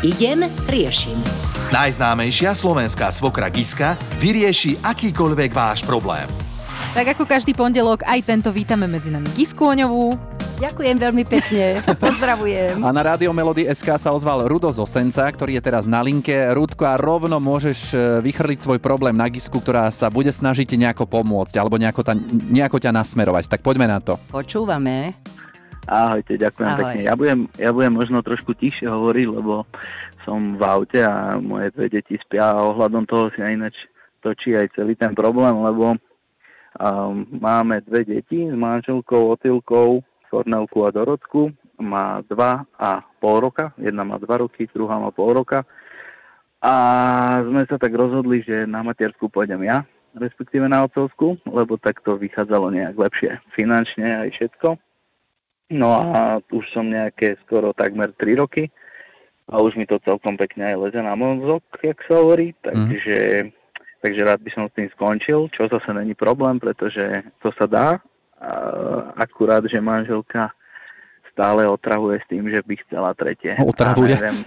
Idem, riešim. Najznámejšia slovenská svokra Giska vyrieši akýkoľvek váš problém. Tak ako každý pondelok, aj tento vítame medzi nami Gisku Oňovú. Ďakujem veľmi pekne, pozdravujem. A na Rádio Melody SK sa ozval Rudo z Osenca, ktorý je teraz na linke. Rudko, a rovno môžeš e, vychrliť svoj problém na Gisku, ktorá sa bude snažiť nejako pomôcť, alebo nejako, ta, nejako ťa nasmerovať. Tak poďme na to. Počúvame. Ahojte, ďakujem Ahoj. pekne. Ja budem, ja budem možno trošku tiššie hovoriť, lebo som v aute a moje dve deti spia a ohľadom toho si aj ináč točí aj celý ten problém, lebo um, máme dve deti s manželkou Otilkou, Kornelku a Dorotku. Má dva a pol roka, jedna má dva roky, druhá má pol roka. A sme sa tak rozhodli, že na matersku pôjdem ja, respektíve na otcovskú, lebo tak to vychádzalo nejak lepšie finančne aj všetko. No a už som nejaké skoro takmer 3 roky a už mi to celkom pekne aj leze na mozog, jak sa hovorí, takže, takže rád by som s tým skončil, čo zase není problém, pretože to sa dá, akurát, že manželka stále otravuje s tým, že by chcela tretie. Otravuje? A neviem,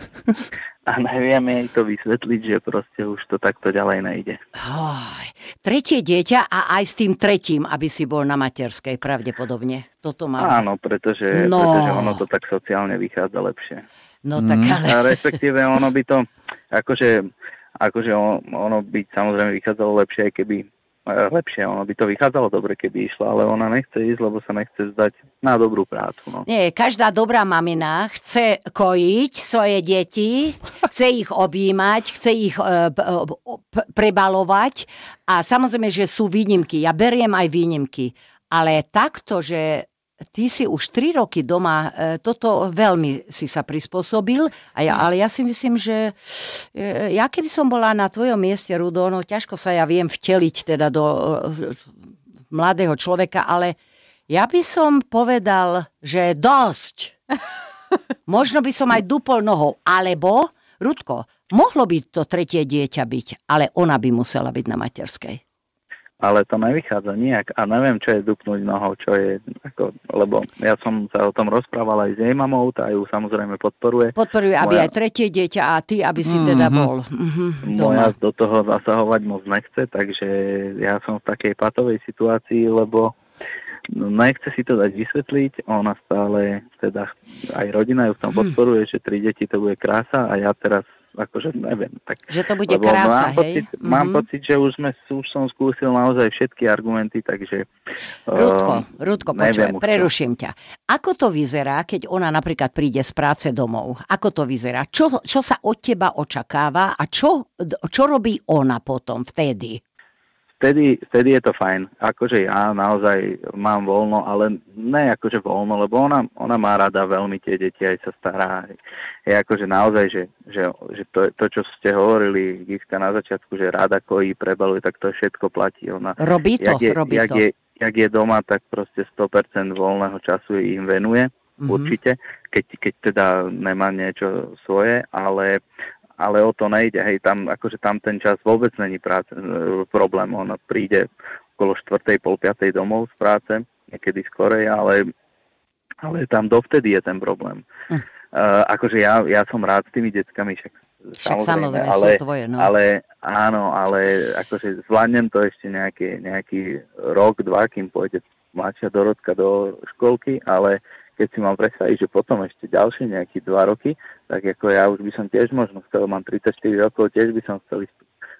a neviem jej to vysvetliť, že proste už to takto ďalej nejde. Oj, tretie dieťa a aj s tým tretím, aby si bol na materskej pravdepodobne. Toto má... Áno, pretože, No. pretože ono to tak sociálne vychádza lepšie. No tak ale... A respektíve ono by to, akože, akože on- ono by samozrejme vychádzalo lepšie, aj keby lepšie, ono by to vychádzalo dobre, keby išla, ale ona nechce ísť, lebo sa nechce zdať na dobrú prácu. No. Nie, každá dobrá mamina chce kojiť svoje deti, chce ich objímať, chce ich e, e, prebalovať a samozrejme, že sú výnimky. Ja beriem aj výnimky. Ale takto, že ty si už 3 roky doma, e, toto veľmi si sa prispôsobil, a ja, ale ja si myslím, že e, ja keby som bola na tvojom mieste, Rudo, no ťažko sa ja viem vteliť teda do e, mladého človeka, ale ja by som povedal, že dosť. Možno by som aj dupol nohou, alebo, Rudko, mohlo by to tretie dieťa byť, ale ona by musela byť na materskej. Ale to nevychádza nejak a neviem, čo je dupnúť nohou, čo je, ako, lebo ja som sa o tom rozprával aj s jej mamou, tá ju samozrejme podporuje. Podporujú, aby Moja- aj tretie dieťa a ty, aby si teda bol mhm, Moja doma. do toho zasahovať moc nechce, takže ja som v takej patovej situácii, lebo nechce si to dať vysvetliť. Ona stále, teda aj rodina ju v tom Hm. podporuje, že tri deti to bude krása a ja teraz akože neviem. Tak, Že to bude krása, mám hej? Pocit, Mám Mhm. pocit, že už, sme, už som skúsil naozaj všetky argumenty, takže... Rudko, ehm, Rudko, už to. preruším ťa. Ako to vyzerá, keď ona napríklad príde z práce domov? Ako to vyzerá? Čo, čo sa od teba očakáva a čo, čo robí ona potom vtedy? Vtedy, vtedy je to fajn. Akože ja naozaj mám voľno, ale ne akože voľno, lebo ona, ona má rada veľmi tie deti, aj sa stará. Je akože naozaj, že, že, že to, to, čo ste hovorili, Giska na začiatku, že rada kojí, prebaluje, tak to všetko platí. Ona, Robí to, jak je, robí jak to. Je, jak je doma, tak proste 100% voľného času im venuje, Mhm. určite, keď, keď teda nemá niečo svoje, ale ale o to nejde, hej, tam, akože tam ten čas vôbec není práce, e, problém, ona príde okolo 4. pol 5. domov z práce, niekedy skorej, ale, ale tam dovtedy je ten problém. Hm. Uh, akože ja, ja som rád s tými deckami, však, Však samozrejme ale, sú tvoje, no. ale áno, ale akože zvládnem to ešte nejaký, nejaký rok, dva, kým pôjde mladšia Dorotka do školky, ale keď si mám predstaviť, že potom ešte ďalšie nejaké dva roky, tak ako ja už by som tiež možno chcel, mám 34 rokov, tiež by som chcel ísť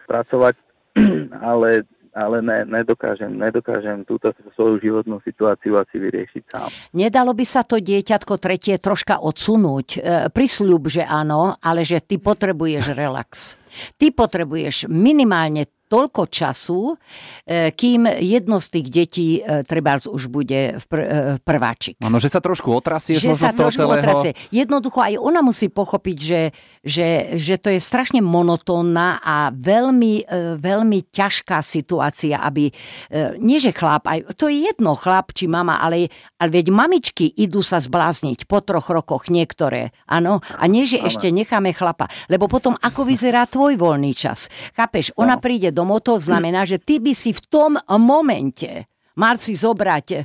pracovať, ale, ale ne, nedokážem, nedokážem túto svoju životnú situáciu asi vyriešiť sám. Nedalo by sa to dieťatko tretie troška odsunúť? E, prisľub, že áno, ale že ty potrebuješ relax. Ty potrebuješ minimálne toľko času, e, kým jedno z tých detí e, trebárs už bude pr- e, prváčik. Áno, že sa trošku otrasieš že možno sa z toho trošku celého. otrasie. Jednoducho aj ona musí pochopiť, že, že, že to je strašne monotónna a veľmi, veľmi ťažká situácia, aby, nie že chlap, aj, to je jedno chlap či mama, ale, ale veď mamičky idú sa zblázniť po troch rokoch niektoré, áno, a nie, že ešte necháme chlapa, lebo potom ako vyzerá tvoj voľný čas. Chápeš, ona príde domov, to znamená, že ty by si v tom momente Mal si zobrať e, e,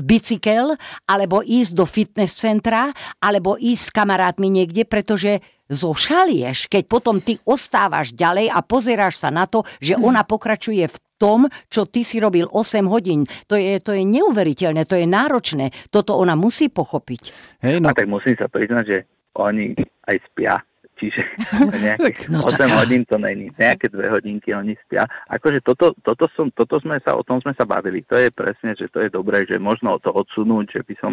bicykel, alebo ísť do fitness centra, alebo ísť s kamarátmi niekde, pretože zošalieš, keď potom ty ostávaš ďalej a pozeráš sa na to, že ona pokračuje v tom, čo ty si robil 8 hodín. To je, to je neuveriteľné, to je náročné. Toto ona musí pochopiť. Hej, no, A tak musím sa priznať, že oni aj spia. Čiže nejakých No 8 tak- hodín to není. Nejaké dve hodinky oni spia. Akože toto, toto, som, toto sme sa, o tom sme sa bavili. To je presne, že to je dobré, že možno to odsunúť, že by, som,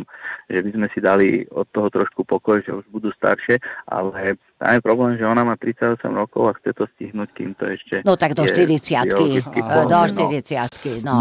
že by sme si dali od toho trošku pokoj, že už budú staršie, ale tam je problém, že ona má 38 rokov a chce to stihnúť, kým to ešte No tak do je 40 biologicky Do plodné, no. 40 no.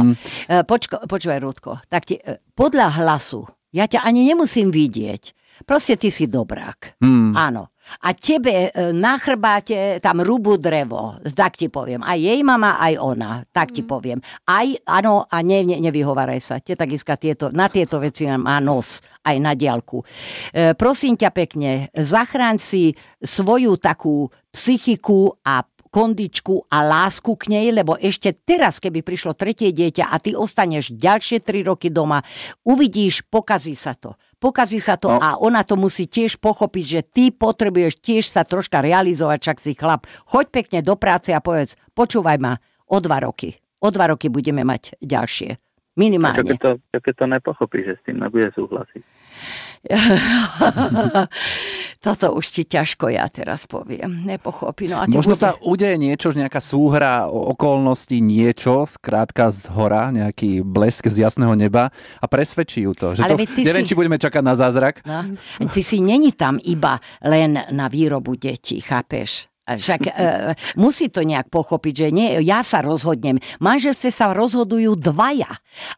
E, Počko, počúvaj, Rudko, tak ti, e, podľa hlasu, ja ťa ani nemusím vidieť. Proste ty si dobrák. Hmm. Áno. A tebe e, na chrbáte tam rubu drevo, tak ti poviem. Aj jej mama, aj ona, tak ti poviem. Aj, áno, a ne, ne, nevyhováraj sa. Teta Giska tieto, na tieto veci má nos, aj na diálku. E, prosím ťa pekne, zachráň si svoju takú psychiku a kondičku a lásku k nej, lebo ešte teraz, keby prišlo tretie dieťa a ty ostaneš ďalšie tri roky doma, uvidíš, pokazí sa to. Pokazí sa to No. a ona to musí tiež pochopiť, že ty potrebuješ tiež sa troška realizovať, čak si chlap. Choď pekne do práce a povedz, počúvaj ma, o dva roky. O dva roky budeme mať ďalšie. Minimálne. keď, to, keď to nepochopí, že s tým nebude súhlasiť? Toto už ti ťažko ja teraz poviem. Nepochopí. No a Možno bude... sa udeje niečo, nejaká súhra okolností, niečo, skrátka z hora, nejaký blesk z jasného neba a presvedčí ju to. Že Ale to neviem, si- či budeme čakať na zázrak. No. Ty si není tam iba len na výrobu detí, chápeš? Však e, musí to nejak pochopiť, že nie, ja sa rozhodnem. Manželstve sa rozhodujú dvaja.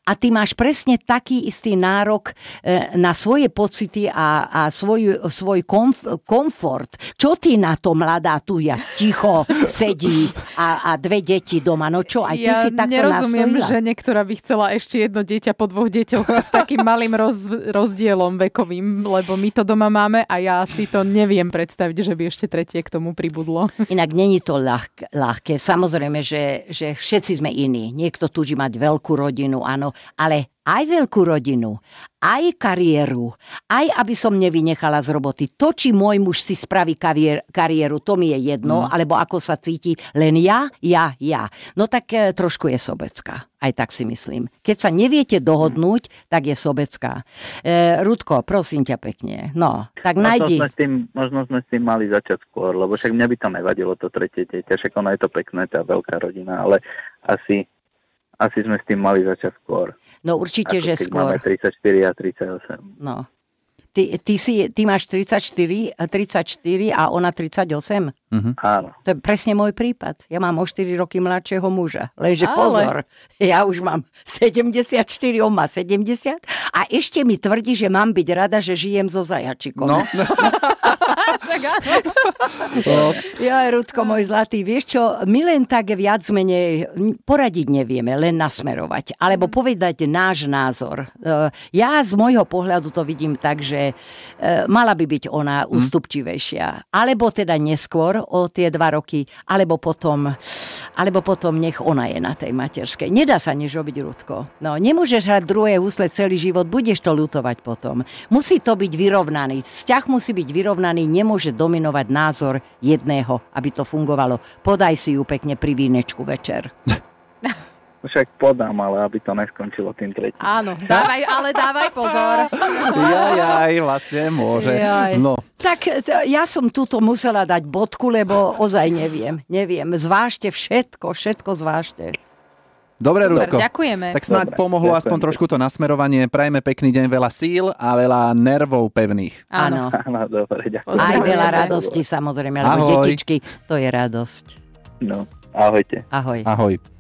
A ty máš presne taký istý nárok e, na svoje pocity a, a svoj, svoj komf, komfort. Čo ty na to, mladá tu ja ticho sedí a, a dve deti doma? No čo, aj ty ja si takto nerozumiem nastojila? žene, ktorá by chcela ešte jedno dieťa po dvoch deťoch s takým malým roz, rozdielom vekovým, lebo my to doma máme a ja si to neviem predstaviť, že by ešte tretie k tomu pribudlo. Inak není to ľahk, ľahké. Samozrejme, že, že všetci sme iní. Niekto túži mať veľkú rodinu, áno, ale aj veľkú rodinu, aj kariéru, aj aby som nevynechala z roboty. To, či môj muž si spraví kariér, kariéru, to mi je jedno, mm. alebo ako sa cíti, len ja, ja, ja. No tak e, trošku je sobecká. Aj tak si myslím. Keď sa neviete dohodnúť, tak je sobecká. E, Rudko, prosím ťa pekne. No, tak Možno najdi. sme, s tým, možno sme s tým mali začať skôr, lebo však mňa by to nevadilo to tretie dieťa, však ono je to pekné, tá veľká rodina, ale asi, asi sme s tým mali začať skôr. No určite, Ako že keď skôr. máme 34 a 38. No. Ty, ty, si, ty máš 34, 34 a ona 38? Áno. To je presne môj prípad. Ja mám o 4 roky mladšieho muža. Lenže Ale- pozor, ja už mám 74, on má 70 a ešte mi tvrdí, že mám byť rada, že žijem so zajačikom. No, Však áno. Ja, Rudko, môj zlatý, vieš čo, my len tak viac menej poradiť nevieme, len nasmerovať. Alebo povedať náš názor. E, Ja z môjho pohľadu to vidím tak, že e, mala by byť ona ústupčivejšia. Alebo teda neskôr o tie dva roky, alebo potom, alebo potom nech ona je na tej materskej. Nedá sa nič robiť, Rudko. No, nemôžeš hrať druhé husle celý život, budeš to lutovať potom. Musí to byť vyrovnaný. Vzťah musí byť vyrovnaný, nemôže dominovať názor jedného, aby to fungovalo. Podaj si ju pekne pri vínečku večer. Však podám, ale aby to neskončilo tým tretím. Áno, dávaj, ale dávaj pozor. jaj, vlastne môže. Jaj. No, Tak t- ja som túto musela dať bodku, lebo ozaj neviem. Neviem. Zvážte všetko, všetko zvážte. Dobre, Super, Rudko. ďakujeme. Tak snáď Dobre, pomohlo ďakujem aspoň trošku to nasmerovanie. Prajme pekný deň, veľa síl a veľa nervov pevných. Áno. Áno, dobre, ďakujem. Aj veľa radosti samozrejme, lebo Ahoj. detičky, to je radosť. No, ahojte. Ahoj. Ahoj.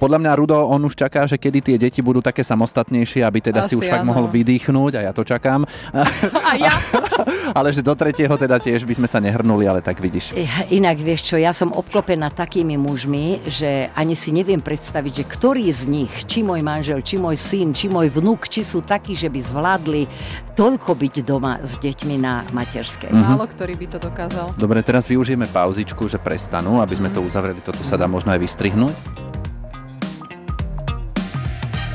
Podľa mňa Rudo, on už čaká, že kedy tie deti budú také samostatnejšie, aby teda si Asi už fakt áno. mohol vydýchnuť a ja to čakám. A ja? ale že do tretieho teda tiež by sme sa nehrnuli, ale tak vidíš. Eh, Inak vieš čo, ja som obklopená takými mužmi, že ani si neviem predstaviť, že ktorý z nich, či môj manžel, či môj syn, či môj vnúk, či sú takí, že by zvládli toľko byť doma s deťmi na materskej. Málo ktorý by to dokázal. Dobre, teraz využijeme pauzičku, že prestanú, aby sme to uzavreli. Toto sa dá možno aj vystrihnúť.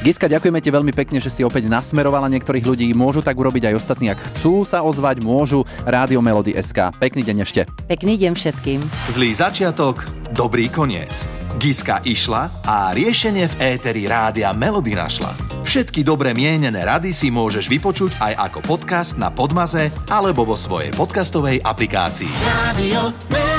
Giska, ďakujeme ti veľmi pekne, že si opäť nasmerovala niektorých ľudí. Môžu tak urobiť aj ostatní, ak chcú sa ozvať, môžu. Rádio Melody SK. Pekný deň ešte. Pekný deň všetkým. Zlý začiatok, dobrý koniec. Giska išla a riešenie v éteri rádia Melody našla. Všetky dobre mienené rady si môžeš vypočuť aj ako podcast na Podmaze alebo vo svojej podcastovej aplikácii. Radio Melody.